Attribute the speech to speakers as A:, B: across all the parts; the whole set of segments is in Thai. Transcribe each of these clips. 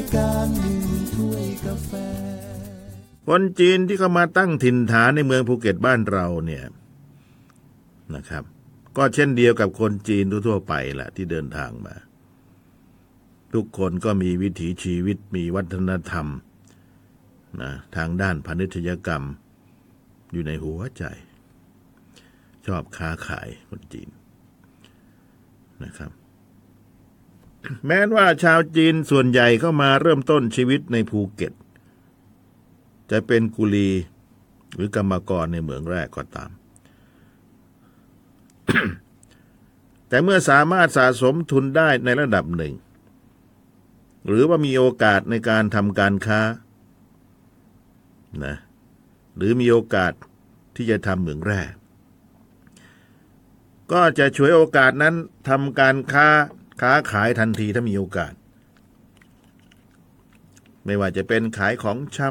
A: ายการหนึ่งถ้วยกาแฟ
B: คนจีนที่เข้ามาตั้งถิ่นฐานในเมืองภูเก็ตบ้านเราเนี่ยนะครับ ก็เช่นเดียวกับคนจีนทั่วไปแหละที่เดินทางมา ทุกคนก็มีวิถีชีวิตมีวัฒนธรรมนะทางด้านพาณิชยกรรม อยู่ในหัวใจ ชอบค้าขายคนจีนนะครับ แม้ว่าชาวจีนส่วนใหญ่เข้ามาเริ่มต้นชีวิตในภูเก็ต จะเป็นกุลี หรือกรรมกรในเหมืองแรกก็ตาม แต่เมื่อสามารถสะสมทุนได้ในระดับหนึ่ง หรือว่ามีโอกาสในการทำการค้านะหรือมีโอกาสที่จะทำเหมืองแร่ก็จะช่วยโอกาสนั้นทำการค้า ค้าขายทันทีถ้ามีโอกาส ไม่ว่าจะเป็นขายของชำ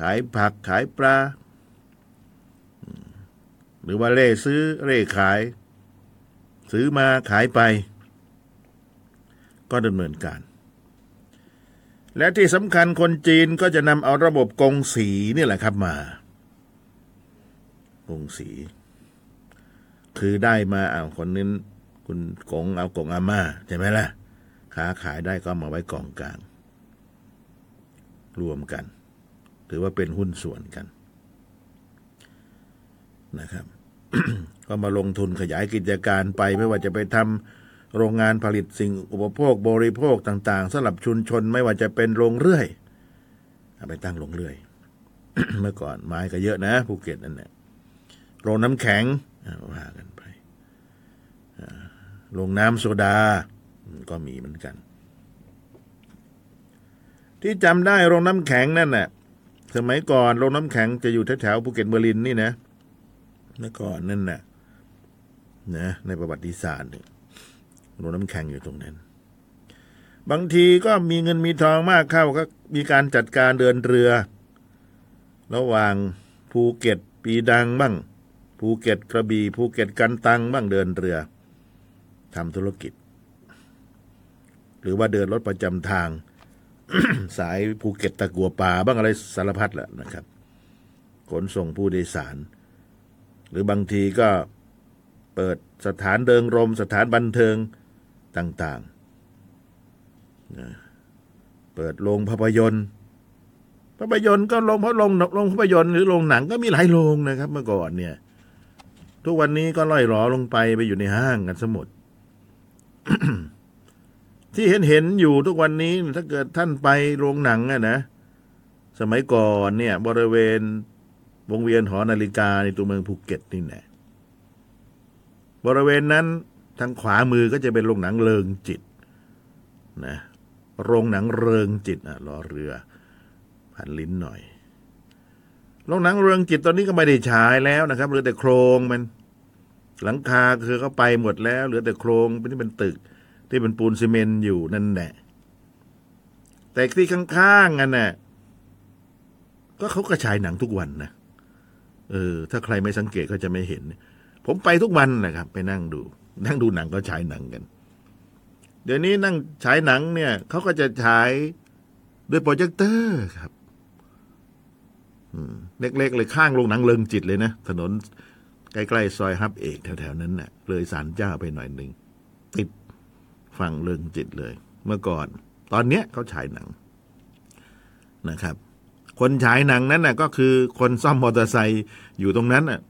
B: ขายผักขายปลาหรือว่าเร่ซื้อเร่ขาย ซื้อมาขายไป ก็ดำเนินการ และที่สำคัญคนจีนก็จะนำเอาระบบกงสีนี่แหละครับมากงสี คือได้มาเอาคนนี้ คุณกงเอากงอาม่าใช่ไหมล่ะค้าขายได้ก็มาไว้กองกลาง รวมกัน ถือว่าเป็นหุ้นส่วนกันนะครับ ก็มาลงทุนขยายกิจการไปไม่ว่าจะไปทำโรงงานผลิตสิ่งอุปโภคบริโภคต่างๆสำหรับชุมชนไม่ว่าจะเป็นโรงเรื่อยเอาไปตั้งโรงเลื่อยเมื่อก่อนไม้ก็เยอะนะภูเก็ตนั่นแหละโรงน้ำแข็งว่ากันไป อ่าโรงน้ำโซดา ก็มีเหมือนกัน ที่จำได้โรงน้ำแข็งนั่นน่ะสมัยก่อนโรงน้ำแข็งจะอยู่แถวๆภูเก็ตเมอร์ลินนี่นะเมื่อก่อนนั่นน่ะนะในประวัติศาสตร์โรงน้ำแข็งอยู่ตรงนั้น บางทีก็มีเงินมีทองมากเข้าก็มีการจัดการเดินเรือ ระหว่างภูเก็ตปีนังบ้าง ภูเก็ตกระบี่ภูเก็ตกันตังบ้างเดินเรือ ทำธุรกิจ หรือว่าเดินรถประจำทาง สายภูเก็ตตะกั่วป่าบ้างอะไรสารพัดแหละนะครับ ขนส่งผู้โดยสาร หรือบางทีก็เปิดสถานเดิงรม สถานบันเทิงต่างๆ เปิดโรงภาพยนตร์ภาพยนตร์ก็ลงเพราะลงลงภาพยนตร์หรือโรงหนังก็มีหลายโรงนะครับ เมื่อก่อนเนี่ย ทุกวันนี้ก็ล่อยหลอลงไปไปอยู่ในห้างกันสมุด ที่เห็นเห็นอยู่ทุกวันนี้ถ้าเกิดท่านไปโรงหนังอะนะ สมัยก่อนเนี่ย บริเวณวงเวียนหอนาฬิกาในตัวเมืองภูเก็ตนี่แหละบริเวณนั้นทางขวามือก็จะเป็นโรงหนังเริงจิต นะ โรงหนังเริงจิตอะรอเรือพันลิ้นหน่อยโรงหนังเริงจิตตอนนี้ก็ไม่ได้ฉายแล้วนะครับเหลือแต่โครงมัน หลังคาคือเขาไปหมดแล้ว เหลือแต่โครงที่เป็นตึก ที่เป็นปูนซีเมนต์อยู่นั่นแหละแต่ที่ข้างๆกันน่ะก็เขาก็ฉายหนังทุกวันนะเออ ถ้าใครไม่สังเกตก็จะไม่เห็น ผมไปทุกวันนะครับ ไปนั่งดู นั่งดูหนังก็ฉายหนังกัน เดี๋ยวนี้นั่งฉายหนังเนี่ยเขาก็จะฉายด้วยโปรเจคเตอร์ครับเล็กๆเลยข้างโรงหนังเลิงจิตเลยนะถนน ใกล้ๆซอยฮับเอกแถวๆนั้นน่ะเลยสารเจ้าไปหน่อยหนึ่งติดฝั่งเริงจิตเลย เมื่อก่อน ตอนเนี้ยเขาฉายหนังนะครับ คนฉายหนังนั้นน่ะ ก็คือคนซ่อมมอเตอร์ไซค์อยู่ตรงนั้นน่ะ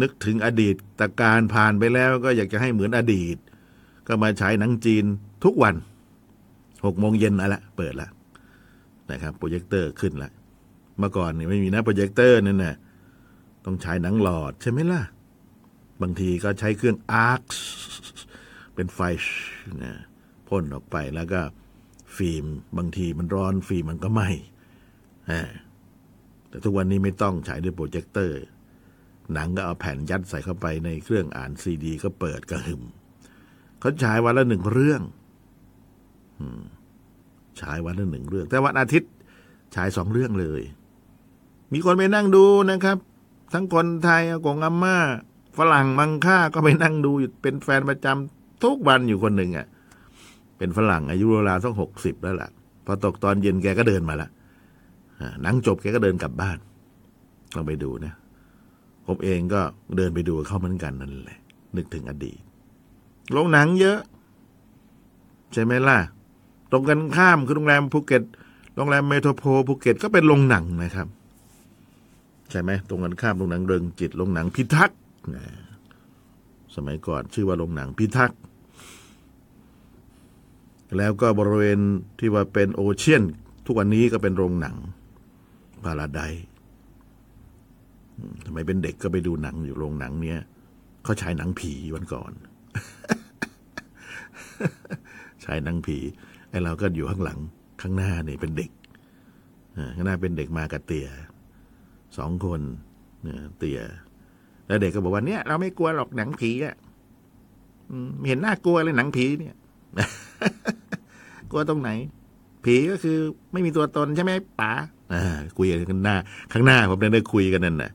B: นึกถึงอดีตแต่การผ่านไปแล้วก็อยากจะให้เหมือนอดีต ก็มาฉายหนังจีนทุกวันหกโมงเย็นอะละเปิดละนะครับโปรเจคเตอร์ขึ้นละเมื่อก่อนนี่ไม่มีนะโปรเจคเตอร์นั่นน่ะ ต้องใช้หนังหลอดใช่ไหมล่ะ บางทีก็ใช้เครื่อง arc เป็นไฟนะพ่นออกไปแล้วก็ฟิล์มบางทีมันร้อนฟิล์มมันก็ไหม้แต่ทุกวันนี้ไม่ต้องใช้ด้วยโปรเจคเตอร์ หนังก็เอาแผ่นยัดใส่เข้าไปในเครื่องอ่านซีดี ก็เปิดกระหึ่มเขาฉายวันละหนึ่งเรื่องฉายวันละหนึ่งเรื่อง แต่วันอาทิตย์ฉายสองเรื่องเลย มีคนไปนั่งดูนะครับ ทั้งคนไทยอากงอาม่าฝรั่งมังค่าก็ไปนั่งดูอยู่เป็นแฟนประจำทุกวันอยู่คนหนึ่งอะ่ะ เป็นฝรั่งอายุราวสักหกสิบแล้วล่ะ พอตกตอนเย็นแกก็เดินมาละอ่าหนังจบแกก็เดินกลับบ้านลองไปดูนะผมเองก็เดินไปดูเข้าเหมือนกันนั่นแหละ นึกถึงอดีตโรงหนังเยอะ ใช่ไหมล่ะ ตรงกันข้ามคือโรงแรมภูเก็ตโรงแรมเมโทรโพลภูเก็ตก็เป็นโรงหนังนะครับ ใช่ไหมตรงกันข้ามโรงหนังเริงจิตโรงหนังพิทักษ์สมัยก่อนชื่อว่าโรงหนังพิทักษ์แล้วก็บริเวณที่ว่าเป็นโอเชียน ทุกวันนี้ก็เป็นโรงหนังพาราไดซ์สมัยเป็นเด็กก็ไปดูหนังอยู่โรงหนังเนี้ยเขาฉายหนังผีวันก่อนฉายหนังผีไอ้เราก็อยู่ข้างหลังข้างหน้านี่เป็นเด็กข้างหน้าเป็นเด็กมากับเตี่ย สองคนเนี่ยเตี่ยแล้วเด็กก็บอกว่าเนี่ย เราไม่กลัวหรอกหนังผีอะเห็นน่ากลัวเลยหนังผีเนี่ยกลัวตรงไหน ผีก็คือไม่มีตัวตนใช่ไหมป๋าคุยกันหน้า ข้างหน้าผมได้ได้คุยกันนั่นน่ะ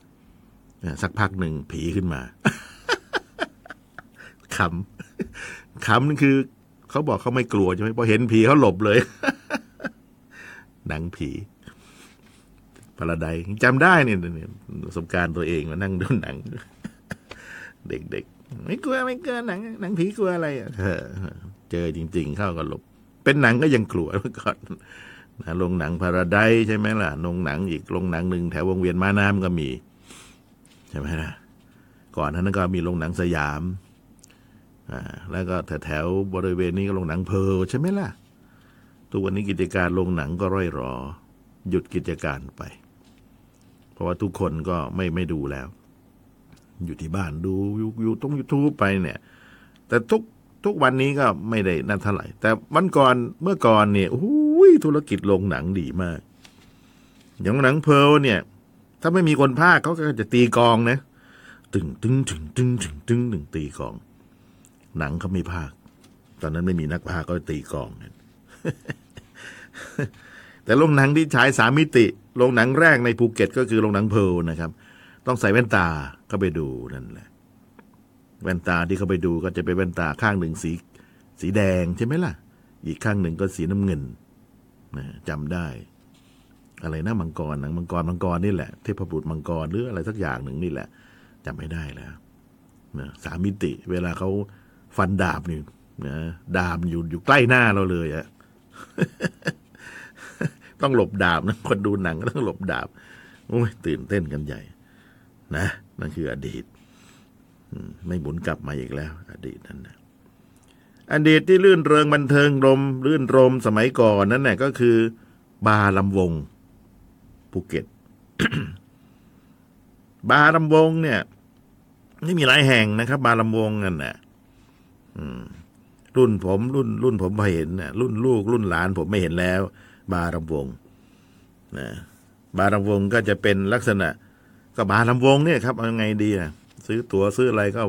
B: สักพักหนึ่งผีขึ้นมาขำขำนั่นคือเขาบอกเขาไม่กลัวใช่ไหมพอเห็นผีเขาหลบเลย หนังผี พาราไดซ์จำได้เนี่ยเนี่ยประสบการณ์ตัวเองมานั่งดูหนัง เด็กๆ ไม่กลัวไม่กลัวหนังหนังผีกลัวอะไรเจอจริง ๆ เข้าก็หลบ เป็นหนังก็ยังกลัวเมื่อก่อนนะโรงหนังพาราไดใช่ไหมล่ะโรงหนังอีกโรงหนังหนึ่งแถววงเวียนม้าน้ำก็มี ใช่ไหมล่ะ ก่อนนั้นก็มีโรงหนังสยามอ่าแล้วก็แถวๆบริเวณนี้ก็โรงหนังเพร์ลใช่ไหมล่ะทุกวันนี้กิจการโรงหนังก็ร่อยรอ หยุดกิจการไป เพราะว่าทุกคนก็ไม่ไม่ดูแล้ว อยู่ที่บ้านดูอยู่อยู่ตรงยูทูบไปเนี่ย แต่ทุกทุกวันนี้ก็ไม่ได้นั่นเท่าไหร่ แต่วันก่อนเมื่อก่อนเนี่ยโอ้ยธุรกิจโรงหนังดีมาก อย่างหนังเพลเนี่ย ถ้าไม่มีคนพากย์เขาก็จะตีกองนะตึงตึงตึงตึงตึงตึงตึงตีกอง หนังเขาไม่พากย์ตอนนั้นไม่มีนักพากย์ก็ตีกองกัน แต่โรงหนังที่ฉายสามมิติโรงหนังแรกในภูเก็ต ก็คือโรงหนังเพลนะครับ ต้องใส่แว่นตาก็ไปดูนั่นแหละแว่นตาที่เขาไปดูก็จะเป็นแว่นตาข้างหนึ่งสีสีแดงใช่ไหมล่ะ อีกข้างหนึ่งก็สีน้ำเงินนะจำได้ อะไรนะมังกรหนังมังกรมังกรนี่แหละเทพบุตรมังกรหรืออะไรสักอย่างหนึ่งนี่แหละจำไม่ได้แล้วนะสามมิติ เวลาเขาฟันดาบนี่นะดาบอยู่อยู่ใกล้หน้าเราเลยอะ ต้องหลบดาบนะคนดูหนังก็ต้องหลบดาบโอ้ยตื่นเต้นกันใหญ่ นะนั่นคืออดีตไม่หมุนกลับมาอีกแล้ว อดีตนั้นนะอดีตที่รื่นเริงบันเทิงรม ย์ รื่นรมย์สมัยก่อนนั้นน่ะก็คือ บาร์รำวงภูเก็ต บาร์รำวงเนี่ยนี่มีหลายแห่งนะครับ บาร์รำวงนั่นน่ะรุ่นผม รุ่น รุ่นผมพอเห็นน่ะรุ่นลูก รุ่นหลานผมไม่เห็นแล้ว บาร์รำวงนะบาร์รำวงก็จะเป็นลักษณะ ก็บาร์รำวงเนี่ยครับเอาไงดีอะซื้อตั๋วซื้ออะไรก็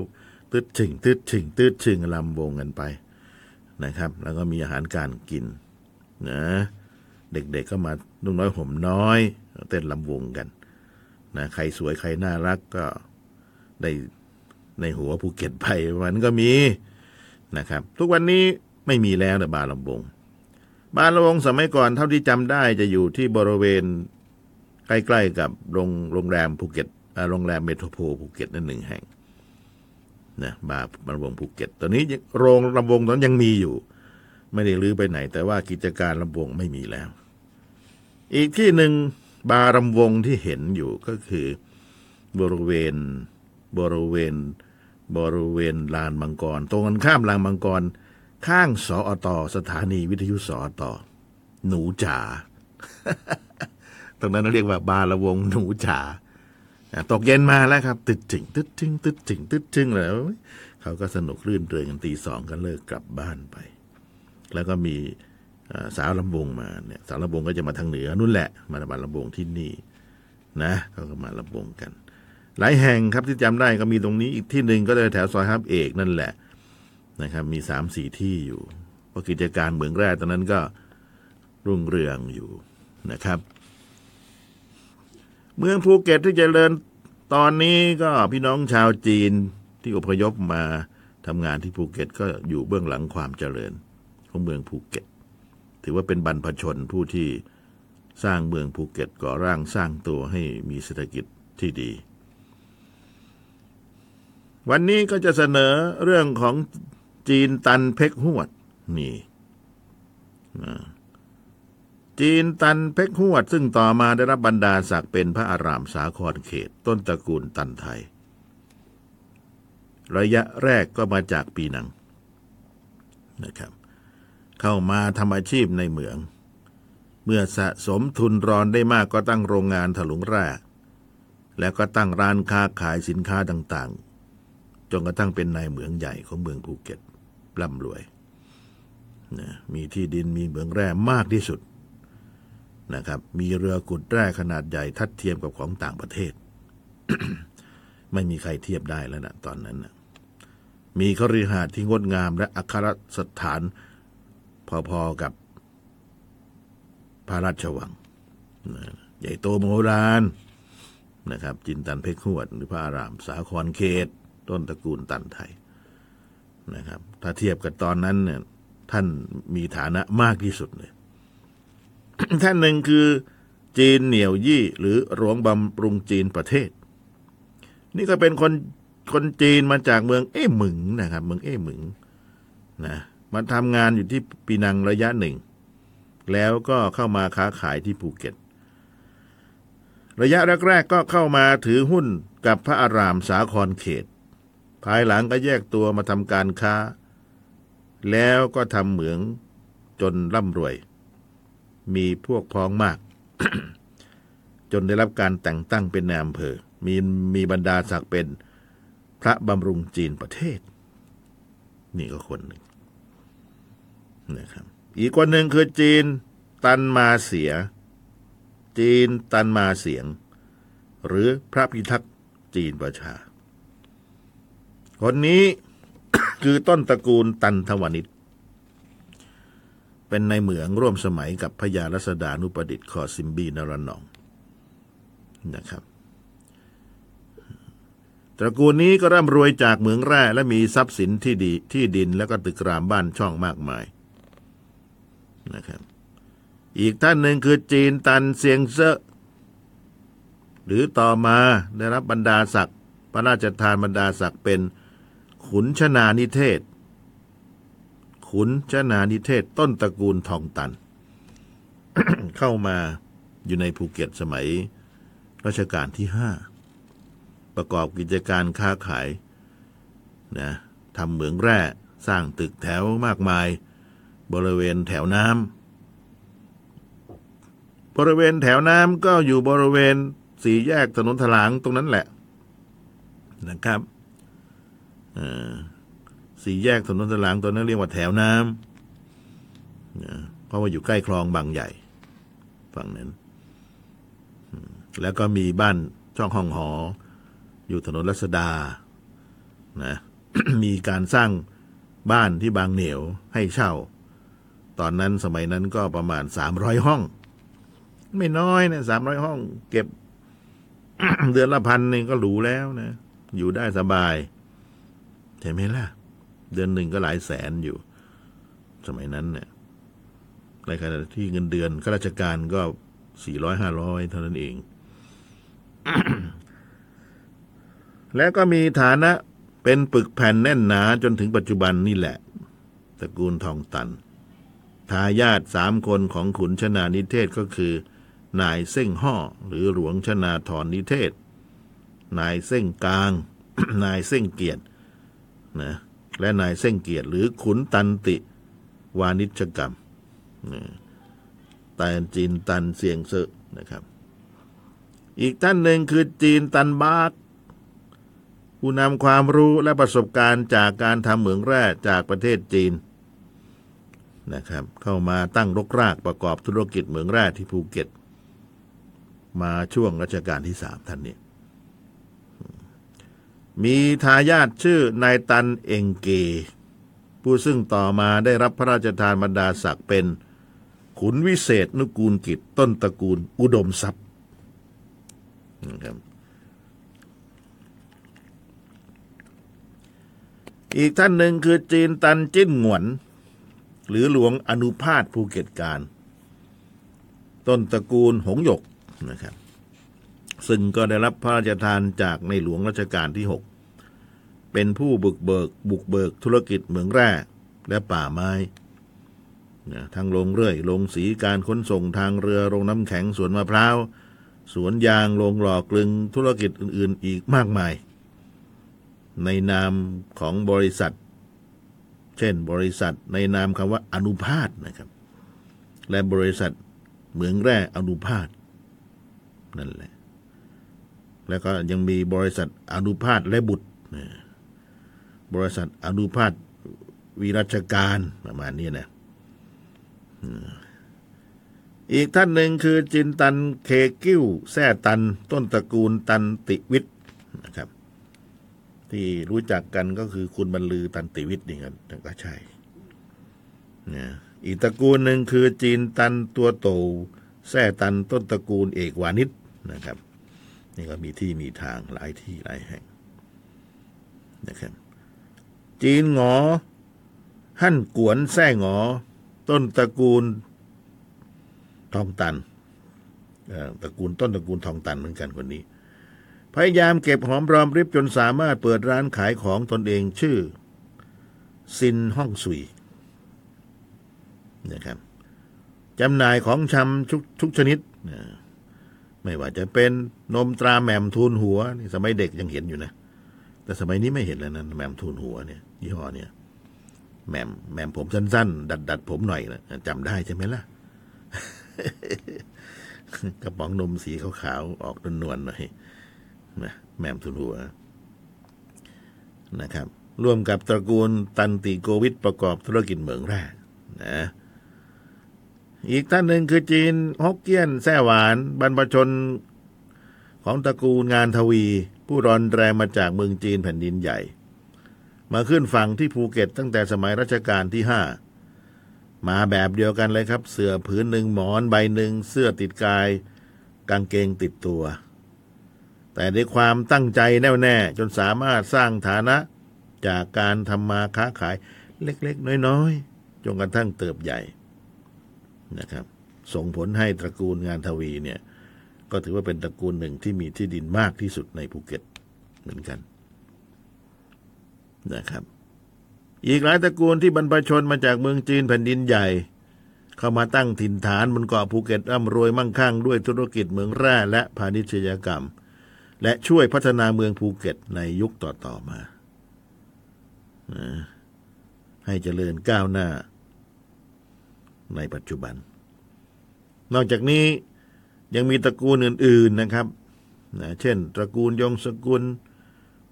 B: ตืดฉึงตืดฉึงตืดฉึงรำวงกันไปนะครับ แล้วก็มีอาหารการกินนะเด็กๆก็มานุ่งน้อยห่มน้อย เต้นรำวงกันนะใครสวยใครน่ารักก็ได้ในหัวภูเก็ตไปมันก็มีนะครับ ทุกวันนี้ไม่มีแล้วนะบาร์รำวง บาร์รำวงสมัยก่อนเท่าที่จำได้จะอยู่ที่บริเวณ ใกล้ๆกับโรงโรงแรมภูเก็ตโรงแรมเมโทรโพลภูเก็ตนั่นหนึ่งแห่งนะบาร์รำวงภูเก็ต ตอนนี้โรงรำวงตอนนี้ยังมีอยู่ ไม่ได้รื้อไปไหน แต่ว่ากิจการรำวงไม่มีแล้ว อีกที่หนึ่งบาร์รำวงที่เห็นอยู่ก็คือบริเวณบริเวณ บริเวณลานมังกร ตรงกันข้ามลานมังกร ข้างสอตสถานีวิทยุสอตหนูจ๋าตรงนั้นเราเรียกว่าบาร์ละวงหนูจ๋าตกเย็นมาแล้วครับ ตึดจึงตึดจึงตึดจึงตึดจึงแล้วเขาก็สนุกรื่นเริงกันตีสองก็เลิกกลับบ้านไป แล้วก็มีสาวลำวงมาเนี่ยสาวลำวงก็จะมาทางเหนือนู่นแหละมาบาร์ลำวงที่นี่ นะเขาก็มารำวงกัน หลายแห่งครับที่จำได้ก็มีตรงนี้อีกที่หนึ่งก็เลยแถวซอยฮับเอกนั่นแหละ นะครับ มีสามสี่ที่อยู่เพราะกิจการเหมืองแร่ตอนนั้นก็รุ่งเรืองอยู่นะครับ เมืองภูเก็ตที่เจริญตอนนี้ก็พี่น้องชาวจีนที่อพยพมาทำงานที่ภูเก็ตก็อยู่เบื้องหลังความเจริญของเมืองภูเก็ต ถือว่าเป็นบรรพชนผู้ที่สร้างเมืองภูเก็ตก่อร่างสร้างตัวให้มีเศรษฐกิจที่ดี วันนี้ก็จะเสนอเรื่องของ จีนตันเพกหวด นี่จีนตันเพกหวด ซึ่งต่อมาได้รับบรรดาศักดิ์เป็นพระอารามสาครเขต ต้นตระกูลตันไทย ระยะแรกก็มาจากปีนังนะครับ เข้ามาทำอาชีพในเหมือง เมื่อสะสมทุนรอนได้มากก็ตั้งโรงงานถลุงแร่แล้วก็ตั้งร้านค้าขายสินค้าต่างๆ จนกระทั่งเป็นนายเหมืองใหญ่ของเมืองภูเก็ต ร่ำรวยนะมีที่ดินมีเหมืองแร่มากที่สุดนะครับ มีเรือขุดแร่ขนาดใหญ่ทัดเทียมกับของต่างประเทศ ไม่มีใครเทียบได้แล้วนะตอนนั้นนะมีคฤหาสน์ที่งดงาม และอัครสถานพอๆกับพระราชวังนะใหญ่โตมโหฬารนะครับ จินตันเพชรขวดหรือพระอาราม สาครเขต ต้นตระกูลตันไทย นะครับ ถ้าเทียบกับตอนนั้นเนี่ย ท่านมีฐานะมากที่สุดเลยท่านหนึ่งคือ จีนเหนียวยี่ หรือหลวงบำรุงจีนประเทศ นี่ก็เป็นคนคนจีนมาจากเมืองเอ้หมึงนะครับ เมืองเอ้หมึงนะมาทำงานอยู่ที่ปีนังระยะหนึ่ง แล้วก็เข้ามาค้าขายที่ภูเก็ต ระยะแรกๆก็เข้ามาถือหุ้นกับพระอารามสาครเขต ภายหลังก็แยกตัวมาทำการค้า แล้วก็ทำเหมืองจนร่ำรวย มีพวกพ้องมาก จนได้รับการแต่งตั้งเป็นนายอำเภอ มีมีบรรดาศักดิ์เป็นพระบำรุงจีนประเทศ นี่ก็คนหนึ่งนะครับ อีกคนหนึ่งคือจีนตันมาเสีย จีนตันมาเสียง หรือพระพิทักษ์จีนประชา คนนี้คือต้นตระกูลตันทวนิชเป็นในเหมืองร่วมสมัยกับพญารัศดานุประดิษฐ์คอซิมบีนรนองนะครับ ตระกูลนี้ก็ร่ำรวยจากเหมืองแร่และมีทรัพย์สินที่ดีที่ดินแล้วก็ตึกรามบ้านช่องมากมายนะครับ อีกท่านหนึ่งคือจีนตันเซียงเซอหรือต่อมาได้รับบรรดาศักดิ์พระราชทานบรรดาศักดิ์เป็น ขุนชนานิเทศ ขุนชนานิเทศต้นตระกูลทองตัน เข้ามาอยู่ในภูเก็ตสมัยรัชกาลที่ห้าประกอบกิจการค้าขายนะทำเหมืองแร่สร้างตึกแถวมากมาย บริเวณแถวน้ำบริเวณแถวน้ำก็อยู่บริเวณสี่แยกถนนถลางตรงนั้นแหละนะครับ สี่แยกถนนถลางตรงนั้นเรียกว่าแถวน้ำเพราะว่าอยู่ใกล้คลองบางใหญ่ ฝั่งนั้น แล้วก็มีบ้านช่องห้องหอ อยู่ถนนรัศดา นะ มีการสร้างบ้านที่บางเหนียวให้เช่า ตอนนั้นสมัยนั้นก็ประมาณสามร้อยห้อง ไม่น้อยนะสามร้อยห้อง เก็บเดือนละพันนี่ก็หรูแล้วนะ อยู่ได้สบาย เห็นไหมล่ะ เดือนหนึ่งก็หลายแสนอยู่ สมัยนั้นเนี่ยในขณะที่เงินเดือนข้าราชการก็สี่ร้อยห้าร้อยเท่านั้นเอง แล้วก็มีฐานะเป็นปึกแผ่นแน่นหนาจนถึงปัจจุบันนี่แหละตระกูลทองตัน ทายาทสามคนของขุนชนานิเทศก็คือ นายเส้งห่อหรือหลวงชนาธรนิเทศ นายเส้งกลาง นายเส้งเกียรติ นะและนายเส้งเกียรติหรือขุนตันติวานิชกรรมนะตันจีนตันเสียงเซอนะครับ อีกท่านหนึ่งคือจีนตันบาทผู้นำความรู้และประสบการณ์จากการทำเหมืองแร่จากประเทศจีนนะครับ เข้ามาตั้งรกรากประกอบธุรกิจเหมืองแร่ที่ภูเก็ต มาช่วงรัชกาลที่สามท่านนี้ มีทายาทชื่อนายตันเองเก ผู้ซึ่งต่อมาได้รับพระราชทานบรรดาศักดิ์เป็น ขุนวิเศษนุกูลกิจต้นตระกูลอุดมทรัพย์นะครับอีกท่านหนึ่งคือจีนตันจิ้นหงวน หรือหลวงอนุภาสภูเก็ตการ ต้นตระกูลหงหยกนะครับซึ่งก็ได้รับพระราชทานจากในหลวงรัชกาลที่6 เป็นผู้บุกเบิก บุกเบิกธุรกิจเหมืองแร่และป่าไม้ทั้งลงเรื่อย ลงสีการขนส่งทางเรือโรงน้ำแข็งสวนมะพร้าวสวนยางโรงหล่อกลึงธุรกิจอื่น ๆ อีกมากมาย ในนามของบริษัท เช่นบริษัทในนามคำว่าอนุภาสนะครับ และบริษัทเหมืองแร่อนุภาสนั่นแหละ แล้วก็ยังมีบริษัทอนุภาสและบุตรนะ บริษัทอนุภาสวิรัชการประมาณนี้นะอีกท่านหนึ่งคือจินตันเคกิ้วแซ่ตัน ต้นตระกูลตันติวิทย์นะครับ ที่รู้จักกันก็คือคุณบรรลือตันติวิทย์นี่กันแต่ก็ใช่นะอีกตระกูลหนึ่งคือจีนตันตัวโตแซ่ตันต้นตระกูลเอกวานิชนะครับ นี่ก็มีที่มีทางหลายที่หลายแห่งนะครับ จีนหงอ หั่นกวนแซ่หงอ ต้นตระกูล ทองตันตระกูลต้นตระกูลทองตันเหมือนกันคนนี้ พยายามเก็บหอมรอมริบจนสามารถเปิดร้านขายของตนเองชื่อ ซินห้องสุยนะครับจำหน่ายของชำทุกทุกชนิด ไม่ว่าจะเป็นนมตราแหม่มทูลหัว นี่สมัยเด็กยังเห็นอยู่นะ แต่สมัยนี้ไม่เห็นแล้วนะแหม่มทูลหัวเนี่ยยี่ห้อเนี่ยแหม่มแหม่มผมสั้นๆ ดัดดัดผมหน่อยนะจำได้ใช่ไหมล่ะ กระป๋องนมสีขาวๆออกนวลๆหน่อยนะแหม่มทูลหัวนะครับ ร่วมกับตระกูลตันติโกวิทประกอบธุรกิจเหมืองแร่นะอีกท่านหนึ่งคือจีนฮกเกี้ยนแซ่หวาน บรรพชน ของตระกูลงานทวี ผู้รอนแรงมาจากเมืองจีนแผ่นดินใหญ่ มาขึ้นฝั่งที่ภูเก็ตตั้งแต่สมัยรัชกาลที่ห้ามาแบบเดียวกันเลยครับ เสื้อผืนหนึ่งหมอนใบหนึ่งเสื้อติดกาย กางเกงติดตัว แต่ด้วยความตั้งใจแน่วแน่จนสามารถสร้างฐานะจากการทำมาค้าขายเล็กๆ น้อยๆจนกระทั่งเติบใหญ่นะครับ ส่งผลให้ตระกูลงานทวีเนี่ย ก็ถือว่าเป็นตระกูลหนึ่งที่มีที่ดินมากที่สุดในภูเก็ตเหมือนกันนะครับ อีกหลายตระกูลที่บรรพชนมาจากเมืองจีนแผ่นดินใหญ่ เข้ามาตั้งถิ่นฐานบนเกาะภูเก็ตร่ำรวยมั่งคั่งด้วยธุรกิจเหมืองแร่และพาณิชยกรรม และช่วยพัฒนาเมืองภูเก็ตในยุคต่อๆมาให้เจริญก้าวหน้า ในปัจจุบัน นอกจากนี้ ยังมีตระกูลอื่น ๆนะครับนะเช่น ตระกูลยงสกุล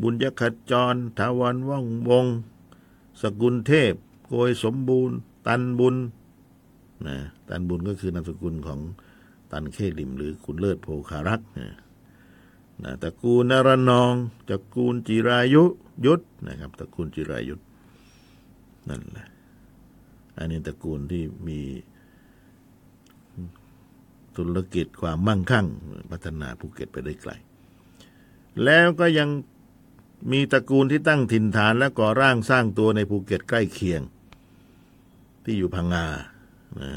B: บุญยขจรถาวรว่องวง สกุลเทพ โกยสมบูรณ์ ตันบุญนะตันบุญก็คือนามสกุลของตันเคลิมหรือคุณเลิศโภคารักษ์นะนะตระกูลนรนองตระกูลจิรายุยุทธนะครับตระกูลจิรายุทธนั่นแหละอันนี้ตระกูลที่มี ธุรกิจความมั่งคั่ง พัฒนาภูเก็ตไปได้ไกล แล้วก็ยังมีตระกูลที่ตั้งถิ่นฐานและก่อร่างสร้างตัวในภูเก็ตใกล้เคียง ที่อยู่พังงานะ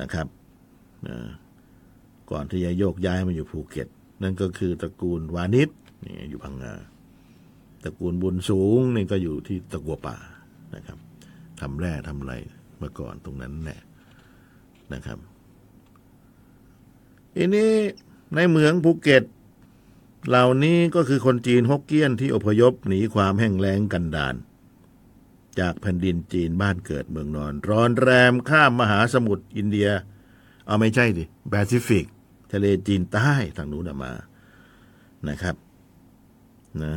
B: นะครับนะก่อนที่จะโยกย้ายมาอยู่ภูเก็ต นั่นก็คือตระกูลวานิชนี่อยู่พังงาตระกูลบุญสูงนี่ก็อยู่ที่ตะกั่วป่านะครับทำแร่ทำอะไรเมื่อก่อนตรงนั้นแหละนะครับ ทีนี้ในเมืองภูเก็ต เหล่านี้ก็คือคนจีนฮกเกี้ยนที่อพยพหนีความแห้งแล้งกันดาร จากแผ่นดินจีนบ้านเกิดเมืองนอน รอนแรมข้ามมหาสมุทรอินเดีย เอาไม่ใช่ดิแปซิฟิก ทะเลจีนใต้ทางนู้นมานะครับนะ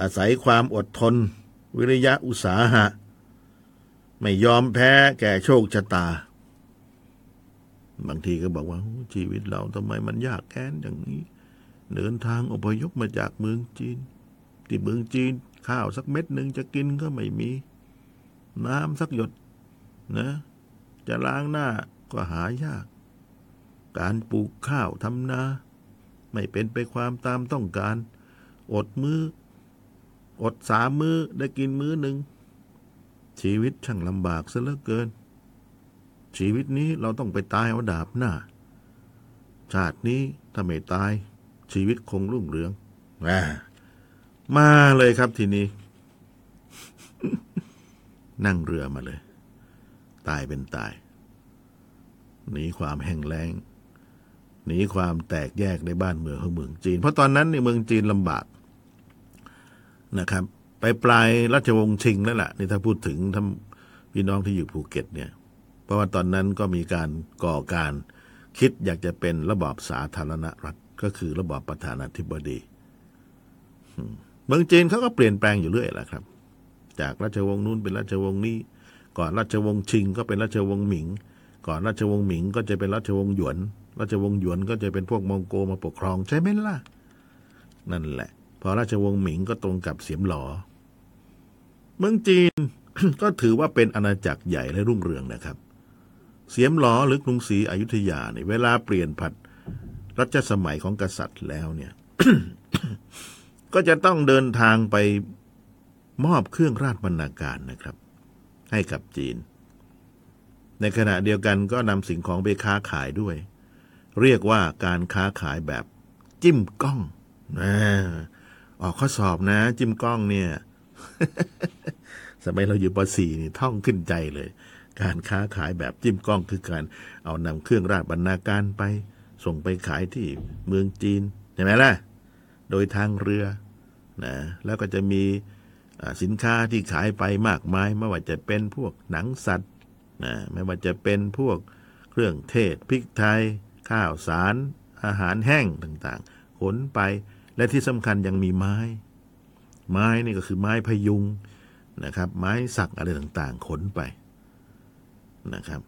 B: อาศัยความอดทน วิริยะอุตสาหะ ไม่ยอมแพ้แก่โชคชะตา บางทีก็บอกว่าชีวิตเราทำไมมันยากแค้นอย่างนี้ เดินทางอพยพมาจากเมืองจีน ที่เมืองจีนข้าวสักเม็ดหนึ่งจะกินก็ไม่มี น้ำสักหยดนะ จะล้างหน้าก็หายาก การปลูกข้าวทำนา ไม่เป็นไปความตามต้องการ อดมือ้อ อดสามมือ้อได้กินมื้อหนึ่งชีวิตช่างลำบากซะเหลือเกิน ชีวิตนี้เราต้องไปตายเอาดาบหน้า ชาตินี้ถ้าไม่ตาย ชีวิตคงรุ่งเรืองอ่ามาเลยครับทีนี้ นั่งเรือมาเลย ตายเป็นตาย หนีความแห้งแล้ง หนีความแตกแยกในบ้านเมืองของเมืองจีน เพราะตอนนั้นในเมืองจีนลำบากนะครับ ไปปลายราชวงศ์ชิงแล้วล่ะนี่ถ้าพูดถึงท่านพี่น้องที่อยู่ภูเก็ตเนี่ย เพราะว่าตอนนั้นก็มีการก่อการ คิดอยากจะเป็นระบอบสาธารณรัฐ ก็คือระบอบประธานาธิบดีเมืองจีนเขาก็เปลี่ยนแปลงอยู่เรื่อยแหละครับ จากราชวงศ์นู้นเป็นราชวงศ์นี้ ก่อนราชวงศ์ชิง ก็เป็นราชวงศ์หมิง ก่อนราชวงศ์หมิง ก็จะเป็นราชวงศ์หยวน ราชวงศ์หยวนก็จะเป็นพวกมองโกมาปกครองใช่ไหมล่ะ นั่นแหละ พอราชวงศ์หมิงก็ตรงกับเสียมหลอ เมืองจีนก็ถือว่าเป็นอาณาจักรใหญ่และรุ่งเรืองนะครับ เสียมหลอหรือกรุงศรีอยุธยาเนี่ยเวลาเปลี่ยนผัดรัชสมัยของกษัตริย์แล้วเนี่ย ก็จะต้องเดินทางไปมอบเครื่องราชบรรณาการนะครับ ให้กับจีน ในขณะเดียวกันก็นำสิ่งของไปค้าขายด้วย เรียกว่าการค้าขายแบบจิ้มกล้องนะออกข้อสอบนะ จิ้มกล้องเนี่ย สมัยเราอยู่ป .4 นี่ท่องขึ้นใจเลย การค้าขายแบบจิ้มกล้องคือการเอานำเครื่องราชบรรณาการไป ส่งไปขายที่เมืองจีนใช่ไหมล่ะ โดยทางเรือนะแล้วก็จะมีสินค้าที่ขายไปมากมาย ไม่ว่าจะเป็นพวกหนังสัตว์นะไม่ว่าจะเป็นพวกเครื่องเทศพริกไทย ข้าวสาร อาหารแห้งต่างๆ ขนไปและที่สำคัญยังมีไม้ ไม้นี่ก็คือไม้พยุงนะครับ ไม้สักอะไรต่างๆ ขนไป นะครับ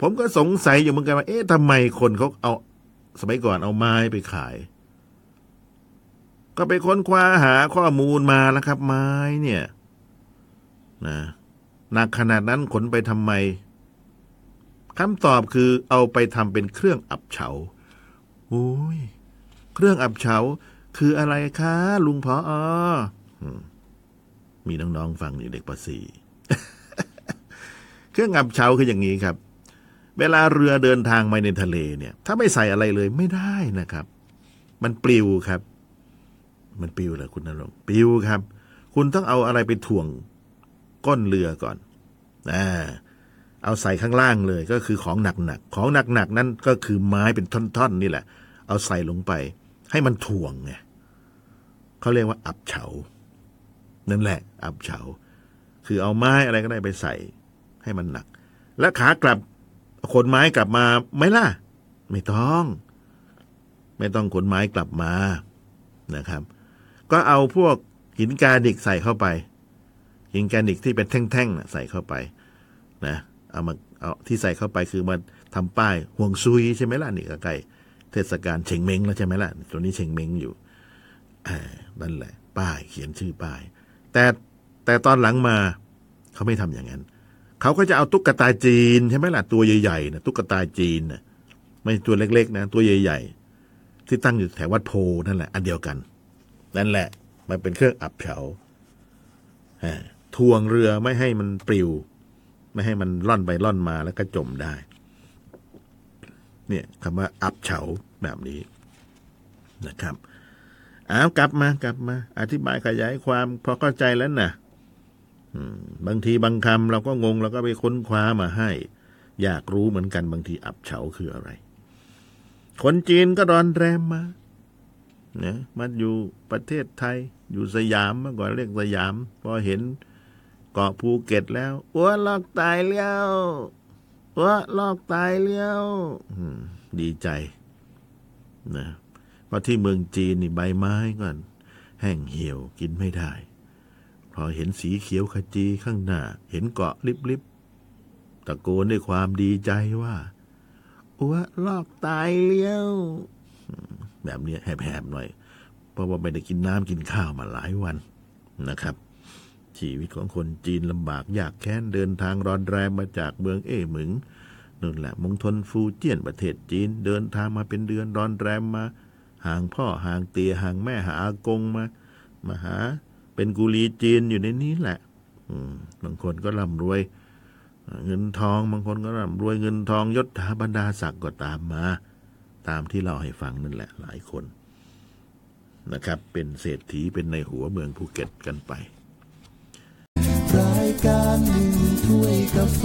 B: ผมก็สงสัยอยู่เหมือนกันว่า เอ๊ะทำไมคนเขาเอา สมัยก่อนเอาไม้ไปขาย ก็ไปค้นคว้าหาข้อมูลมาแล้วครับ ไม้เนี่ยนะหนักขนาดนั้นขนไปทำไมคำตอบคือเอาไปทำเป็นเครื่องอับเฉาโอ้ย เครื่องอับเฉา คืออะไรคะ ลุงพอออมีน้องๆฟังอยู่เด็กป .4 เครื่องอับเฉาคืออย่างนี้ครับ เวลาเรือเดินทางไปในทะเลเนี่ย ถ้าไม่ใส่อะไรเลยไม่ได้นะครับ มันปลิวครับ มันปลิวเหรอคุณนรงปลิวครับ คุณต้องเอาอะไรไปถ่วงก้นเรือก่อนอ่าเอาใส่ข้างล่างเลยก็คือของหนักๆ ของหนักๆนั่นก็คือไม้เป็นท่อนๆ นี่แหละ เอาใส่ลงไป ให้มันถ่วงไงเขาเรียกว่าอับเฉา นั่นแหละ อับเฉา คือเอาไม้อะไรก็ได้ไปใส่ ให้มันหนัก แล้วขากลับขนไม้กลับมาไหมล่ะ ไม่ต้อง ไม่ต้องขนไม้กลับมานะครับ ก็เอาพวกหินแกรนิกใส่เข้าไป หินแกรนิกที่เป็นแท่งๆใส่เข้าไป นะเอามาเอาที่ใส่เข้าไปคือมาทำป้ายห่วงซุยใช่ไหมล่ะนี่ก็ใกล้เทศกาลเชงเม้งแล้วใช่ไหมล่ะตัวนี้เชงเม้งอยู่นั่นแหละ ป้ายเขียนชื่อป้าย แต่แต่ตอนหลังมาเขาไม่ทำอย่างนั้น เขาก็จะเอาตุ๊กตาจีนใช่ไหมล่ะตัวใหญ่ๆนะตุ๊กตาจีนนะไม่ตัวเล็ก ๆ นะ ตัวใหญ่ ๆ ที่ตั้งอยู่แถววัดโพนั่นแหละ อันเดียวกัน นั่นแหละ มันเป็นเครื่องอับเฉาทวงเรือไม่ให้มันปลิว ไม่ให้มันล่อนไปล่อนมาแล้วก็จมได้ เนี่ยคำว่าอับเฉาแบบนี้นะครับเอากลับมากลับมา อธิบายขยายความพอเข้าใจแล้วนะ บางทีบางคำเราก็งงเราก็ไปค้นคว้ามาให้ อยากรู้เหมือนกันบางทีอับเฉาคืออะไร คนจีนก็รอนแรมมาเนี่ยมาอยู่ประเทศไทย อยู่สยามเมื่อก่อนเรียกสยาม พอเห็นเกาะภูเก็ตแล้วอ้วลอกตายแล้วอ้วลอกตายแล้วดีใจนะเพราะที่เมืองจีนนี่ใบไม้ก่อนแห้งเหี่ยวกินไม่ได้ อเห็นสีเขียวขจีข้างหน้า เห็นเกาะลิบๆตะโกนด้วยความดีใจว่าอ้วลอกตายแล้วแบบเนี้ยแหบๆหน่อย เพราะว่าไม่ได้กินน้ำกินข้าวมาหลายวันนะครับ ชีวิตของคนจีนลำบากยากแค้นเดินทางรอนแรมมาจากเมืองเอ๋หมึงนั่นแหละมงทนฟูเจี้ยนประเทศจีน เดินทางมาเป็นเดือนรอนแรมมา ห่างพ่อห่างเตียห่างแม่หาอากงมา มาหา เป็นกุลีจีนอยู่ในนี้แหละบางคนก็ร่ำรวย เงินทอง บางคนก็ร่ำรวยเงินทองยศถาบรรดาศักดิ์ก็ตามมา ตามที่เราให้ฟังนั่นแหละ หลายคนนะครับ เป็นเศรษฐีเป็นในหัวเมืองภูเก็ตกันไป
A: รายการหนึ่งถ้วยกาแฟ